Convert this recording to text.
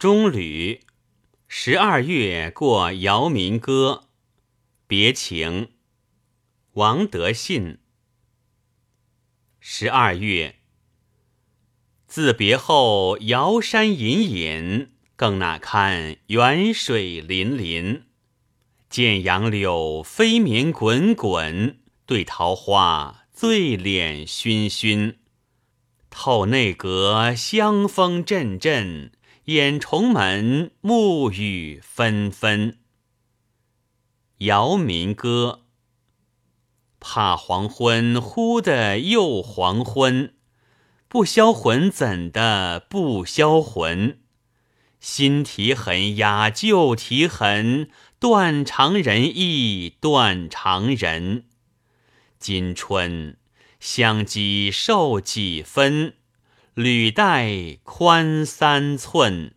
中吕十二月过姚民歌，别情。王德信。十二月，自别后，瑶山隐隐，更那堪远水粼粼。见杨柳飞绵滚滚，对桃花醉脸熏熏。透内阁香风阵阵，掩重门暮雨纷纷。姚民歌。怕黄昏忽的又黄昏，不销魂怎的不销魂？新啼痕压旧啼痕。断肠人意断肠人，今春相积瘦几分，履带宽三寸。